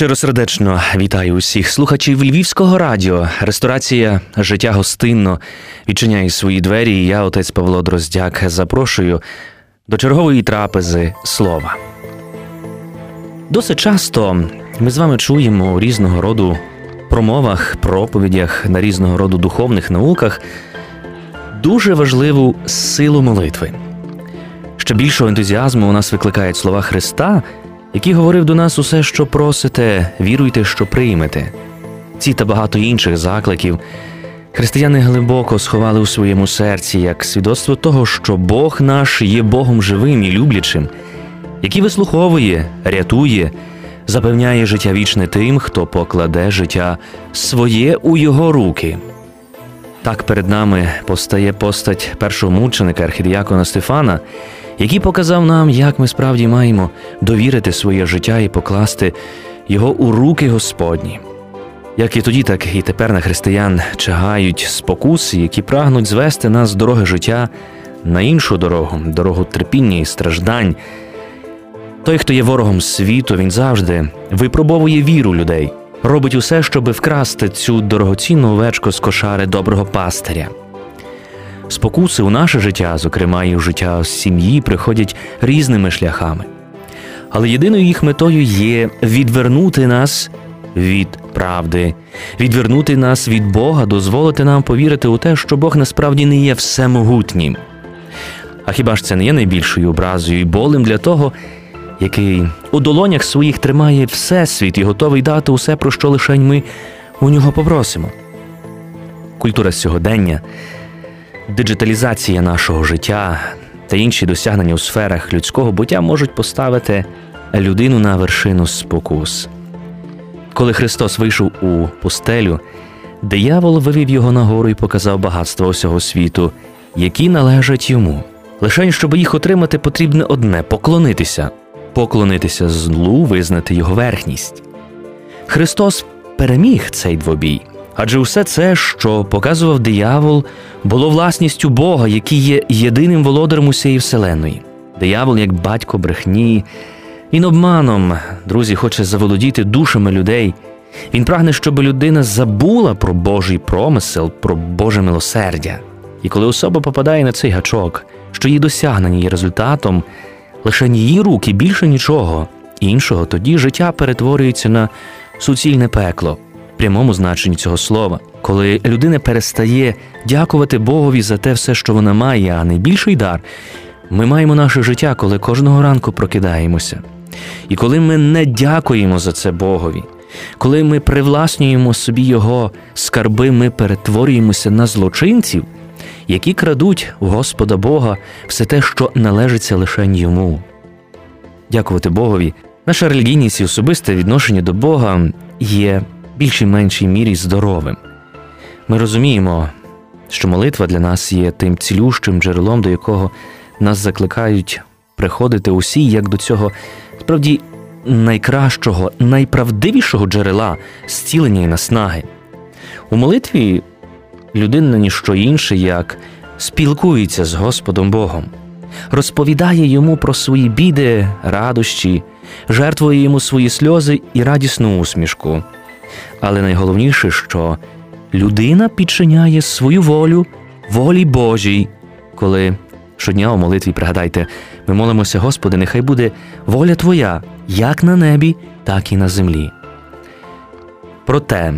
Щиросердечно вітаю усіх слухачів Львівського радіо. Ресторація Життя гостинно відчиняє свої двері. і Я, отець Павло Дроздяк, запрошую до чергової трапези слова. Досить часто ми з вами чуємо у різного роду промовах, проповідях на різного роду духовних науках дуже важливу силу молитви. Ще більшого ентузіазму у нас викликають слова Христа який говорив до нас усе, що просите, віруйте, що приймете. Ці та багато інших закликів християни глибоко сховали у своєму серці як свідоцтво того, що Бог наш є Богом живим і люблячим, який вислуховує, рятує, запевняє життя вічне тим, хто покладе життя своє у його руки. Так перед нами постає постать першого мученика архідіякона Стефана який показав нам, як ми справді маємо довірити своє життя і покласти його у руки Господні. Як і тоді, так і тепер на християн чагають спокуси, які прагнуть звести нас з дороги життя на іншу дорогу, дорогу терпіння і страждань. Той, хто є ворогом світу, він завжди випробовує віру людей, робить усе, щоб вкрасти цю дорогоцінну овечку з кошари доброго пастиря. Спокуси у наше життя, зокрема і у життя сім'ї, приходять різними шляхами. Але єдиною їх метою є відвернути нас від правди, відвернути нас від Бога, дозволити нам повірити у те, що Бог насправді не є всемогутнім. А хіба ж це не є найбільшою образою і болем для того, який у долонях своїх тримає Всесвіт і готовий дати усе, про що лишень ми у нього попросимо? Культура сьогодення диджиталізація нашого життя та інші досягнення у сферах людського буття можуть поставити людину на вершину спокус. Коли Христос вийшов у пустелю, диявол вивів його нагору і показав багатство усього світу, які належать йому. Лише щоб їх отримати, потрібне одне поклонитися, поклонитися злу, визнати його верхність. Христос переміг цей двобій. Адже усе це, що показував диявол, було власністю Бога, який є єдиним володарем усієї вселеної. Диявол, як батько брехні, він обманом, друзі, хоче заволодіти душами людей. Він прагне, щоб людина забула про Божий промисел, про Боже милосердя. І коли особа попадає на цей гачок, що її досягнення є результатом, лише її руки більше нічого іншого, тоді життя перетворюється на суцільне пекло в прямому значенні цього слова, коли людина перестає дякувати Богові за те все, що вона має, а найбільший дар. Ми маємо наше життя, коли кожного ранку прокидаємося. І коли ми не дякуємо за це Богові, коли ми привласнюємо собі Його скарби, ми перетворюємося на злочинців, які крадуть у Господа Бога все те, що належиться лише йому. Дякувати Богові. Наша релігійність і особисте відношення до Бога є більшій меншій мірі здоровим. Ми розуміємо, що молитва для нас є тим цілющим джерелом, до якого нас закликають приходити усі, як до цього справді найкращого, найправдивішого джерела зцілення і наснаги. У молитві людина ніщо інше, як спілкується з Господом Богом, розповідає йому про свої біди, радощі, жертвує йому свої сльози і радісну усмішку. Але найголовніше, що людина підчиняє свою волю волі Божій, коли щодня у молитві пригадайте, ми молимося, Господи, нехай буде воля Твоя, як на небі, так і на землі. Проте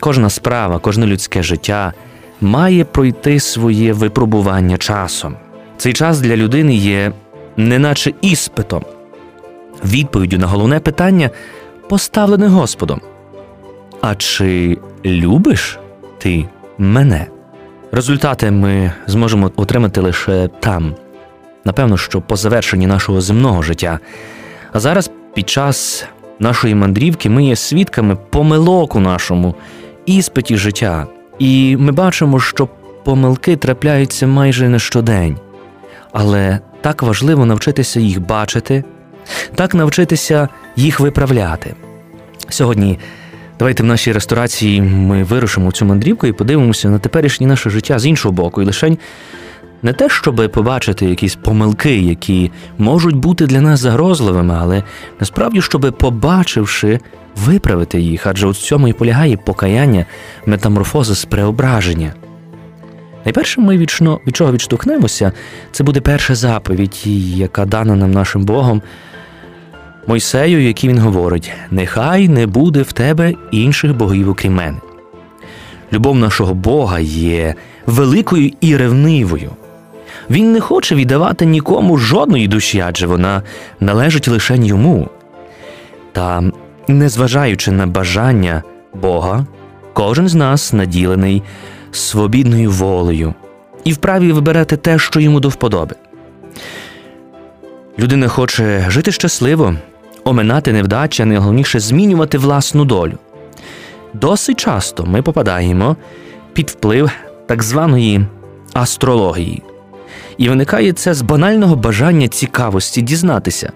кожна справа, кожне людське життя має пройти своє випробування часом. Цей час для людини є неначе іспитом, відповіддю на головне питання, поставлене Господом. А чи любиш ти мене? Результати ми зможемо отримати лише там, напевно, що по завершенні нашого земного життя. А зараз, під час нашої мандрівки, ми є свідками помилок у нашому іспиті життя, і ми бачимо, що помилки трапляються майже не щодень. Але так важливо навчитися їх бачити, так навчитися їх виправляти. Сьогодні. Давайте в нашій ресторації ми вирушимо цю мандрівку і подивимося на теперішнє наше життя з іншого боку, і лише Не те, щоб побачити якісь помилки, які можуть бути для нас загрозливими, але насправді, щоб побачивши, виправити їх, адже у цьому і полягає покаяння, метаморфозис, преображення. Найперше ми вічно, від чого відштовхнемося, це буде перша заповідь, яка дана нам нашим Богом. Мойсею, який він говорить: нехай не буде в тебе інших богів, окрім мене. Любов нашого Бога є великою і ревнивою. Він не хоче віддавати нікому жодної душі, адже вона належить лише йому. Та, незважаючи на бажання Бога, кожен з нас наділений свобідною волею і вправі вибирати те, що йому до вподоби. Людина хоче жити щасливо, оминати невдачі, а найголовніше змінювати власну долю. Досить часто ми попадаємо під вплив так званої астрології. І виникає це з банального бажання цікавості дізнатися,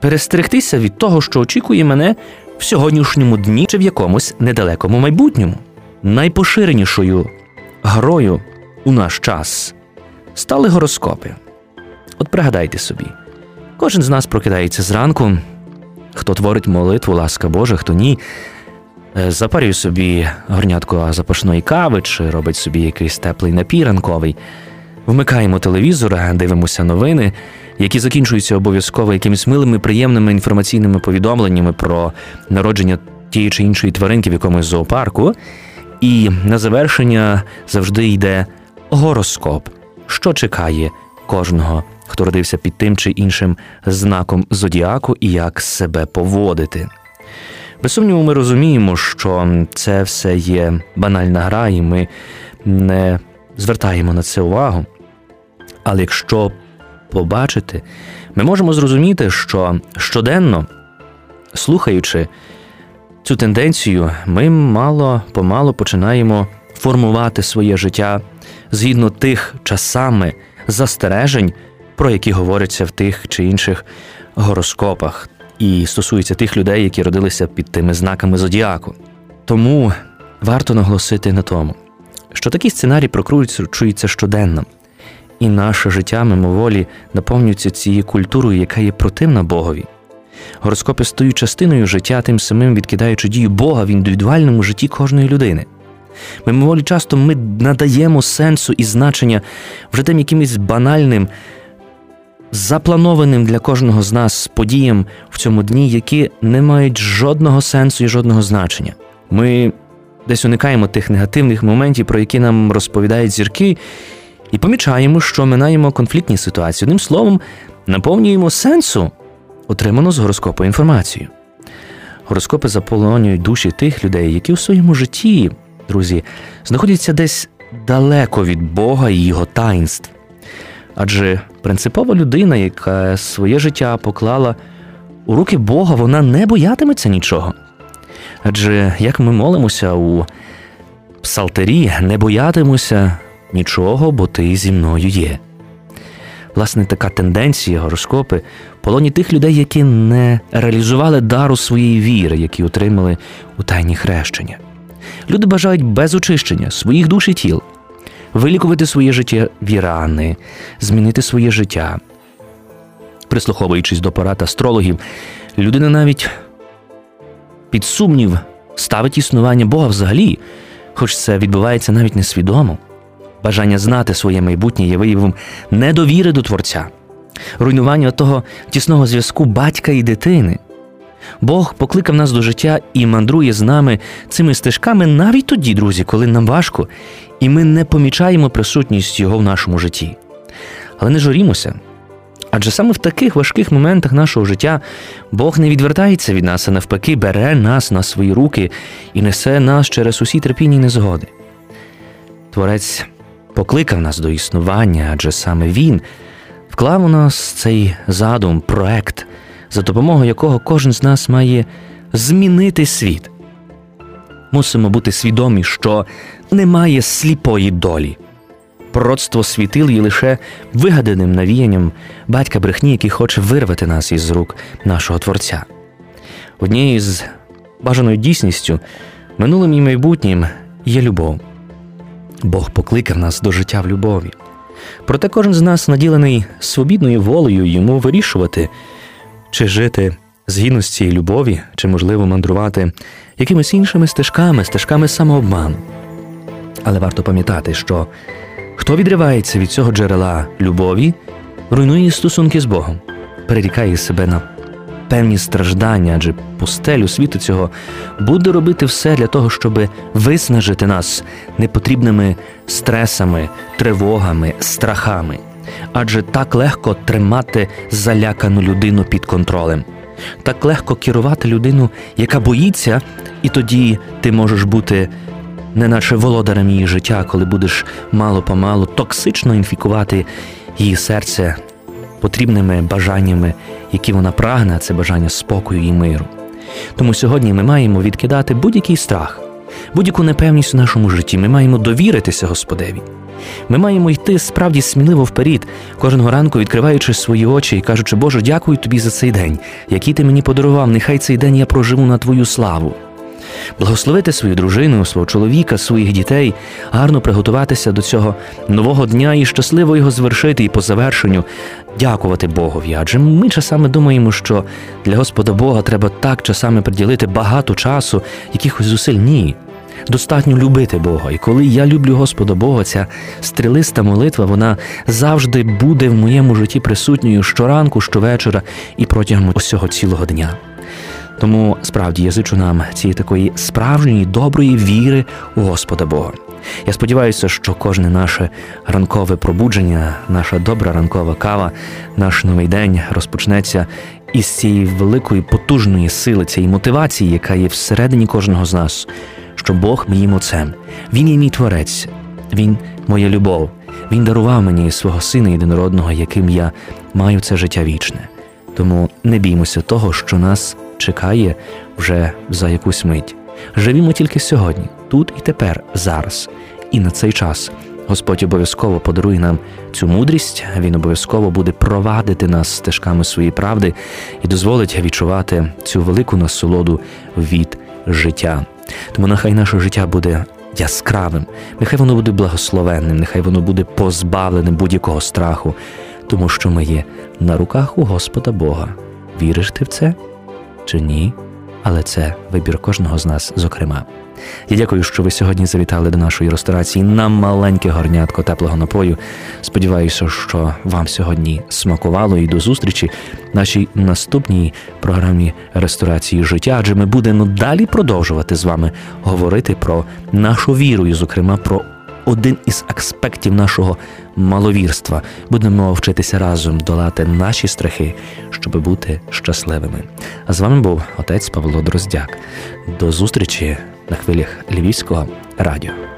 перестерегтися від того, що очікує мене в сьогоднішньому дні чи в якомусь недалекому майбутньому. Найпоширенішою грою у наш час стали гороскопи. От пригадайте собі, кожен з нас прокидається зранку, хто творить молитву, ласка Божа, хто ні. Е, запарює собі горнятко запашної кави чи робить собі якийсь теплий напій ранковий. Вмикаємо телевізор, дивимося новини, які закінчуються обов'язково якимись милими, приємними інформаційними повідомленнями про народження тієї чи іншої тваринки в якомусь зоопарку. І на завершення завжди йде гороскоп, що чекає кожного, хто родився під тим чи іншим знаком зодіаку і як себе поводити. Без сумніву, ми розуміємо, що це все є банальна гра, і ми не звертаємо на це увагу. Але якщо побачити, ми можемо зрозуміти, що щоденно, слухаючи цю тенденцію, ми мало помало починаємо формувати своє життя згідно тих часами застережень, про які говоряться в тих чи інших гороскопах, і стосується тих людей, які родилися під тими знаками зодіаку. Тому варто наголосити на тому, що такі сценарії прокручуються щоденно, і наше життя мимоволі наповнюється цією культурою, яка є противна Богові. Гороскопи стають частиною життя, тим самим відкидаючи дію Бога в індивідуальному житті кожної людини. Мимоволі часто ми надаємо сенсу і значення вже тим якимось банальним, запланованим для кожного з нас подіям в цьому дні, які не мають жодного сенсу і жодного значення. Ми десь уникаємо тих негативних моментів, про які нам розповідають зірки, і помічаємо, що минаємо конфліктні ситуації. Одним словом, наповнюємо сенсу, отриману з гороскопу інформацію. Гороскопи заполонюють душі тих людей, які у своєму житті, друзі, знаходяться десь далеко від Бога і його таїнств. Адже принципова людина, яка своє життя поклала у руки Бога, вона не боятиметься нічого. Адже як ми молимося у псалтері, не боятимуся нічого, бо ти зі мною є. Власне, така тенденція, гороскопи, полоні тих людей, які не реалізували дару своєї віри, які отримали у тайні хрещення. Люди бажають без очищення своїх душ і тіл, вилікувати своє життя вірани, змінити своє життя. Прислуховуючись до порад астрологів, людина навіть під сумнів ставить існування Бога взагалі, хоч це відбувається навіть несвідомо. Бажання знати своє майбутнє є виявом недовіри до Творця, руйнування того тісного зв'язку батька і дитини. Бог покликав нас до життя і мандрує з нами цими стежками навіть тоді, друзі, коли нам важко, і ми не помічаємо присутність Його в нашому житті. Але не журімося. Адже саме в таких важких моментах нашого життя Бог не відвертається від нас, а навпаки, бере нас на свої руки і несе нас через усі терпінні незгоди. Творець покликав нас до існування, адже саме Він вклав у нас цей задум, проект, за допомогою якого кожен з нас має змінити світ. Мусимо бути свідомі, що немає сліпої долі. Пророцтво світил є лише вигаданим навіянням батька брехні, який хоче вирвати нас із рук нашого Творця. Однією з бажаною дійсністю, минулим і майбутнім є любов. Бог покликав нас до життя в любові. Проте кожен з нас наділений свобідною волею йому вирішувати, чи жити з гідності любові, чи можливо мандрувати якимись іншими стежками, стежками самообману. Але варто пам'ятати, що хто відривається від цього джерела любові, руйнує стосунки з Богом, перерікає себе на певні страждання, адже пустелю світу цього буде робити все для того, щоб виснажити нас непотрібними стресами, тривогами, страхами. Адже так легко тримати залякану людину під контролем, так легко керувати людину, яка боїться, і тоді ти можеш бути. Неначе володарем її життя, коли будеш мало помалу токсично інфікувати її серце потрібними бажаннями, які вона прагне, це бажання спокою і миру. Тому сьогодні ми маємо відкидати будь-який страх, будь-яку непевність у нашому житті. Ми маємо довіритися Господеві. Ми маємо йти справді сміливо вперед, кожного ранку відкриваючи свої очі і кажучи, Боже, дякую тобі за цей день, який ти мені подарував. Нехай цей день я проживу на Твою славу благословити свою дружину, свого чоловіка, своїх дітей, гарно приготуватися до цього нового дня і щасливо його звершити, і по завершенню дякувати Богові. Адже ми часами думаємо, що для Господа Бога треба так часами приділити багато часу, якихось зусиль. Ні. Достатньо любити Бога. І коли я люблю Господа Бога, ця стрілиста молитва, вона завжди буде в моєму житті присутньою щоранку, щовечора і протягом усього цілого дня. Тому справді я зичу нам цієї такої справжньої доброї віри у Господа Бога. Я сподіваюся, що кожне наше ранкове пробудження, наша добра ранкова кава, наш новий день розпочнеться із цієї великої потужної сили, цієї мотивації, яка є всередині кожного з нас, що Бог моїм отцем, Він є мій творець, Він моя любов, Він дарував мені свого сина єдинородного, яким я маю це життя вічне. Тому не біймося того, що нас чекає вже за якусь мить. Живімо тільки сьогодні, тут і тепер, зараз. І на цей час Господь обов'язково подарує нам цю мудрість, Він обов'язково буде провадити нас стежками своєї правди і дозволить відчувати цю велику насолоду від життя. Тому нехай наше життя буде яскравим, нехай воно буде благословенним, нехай воно буде позбавленим будь-якого страху, тому що ми є на руках у Господа Бога. Віриш ти в це? Чи ні, але це вибір кожного з нас, зокрема. Я дякую, що ви сьогодні завітали до нашої ресторації на маленьке горнятко теплого напою. Сподіваюся, що вам сьогодні смакувало і до зустрічі в нашій наступній програмі ресторації життя, адже ми будемо далі продовжувати з вами говорити про нашу віру, і, зокрема, про один із аспектів нашого маловірства. Будемо вчитися разом долати наші страхи, щоб бути щасливими. А з вами був отець Павло Дроздяк. До зустрічі на хвилях Львівського радіо.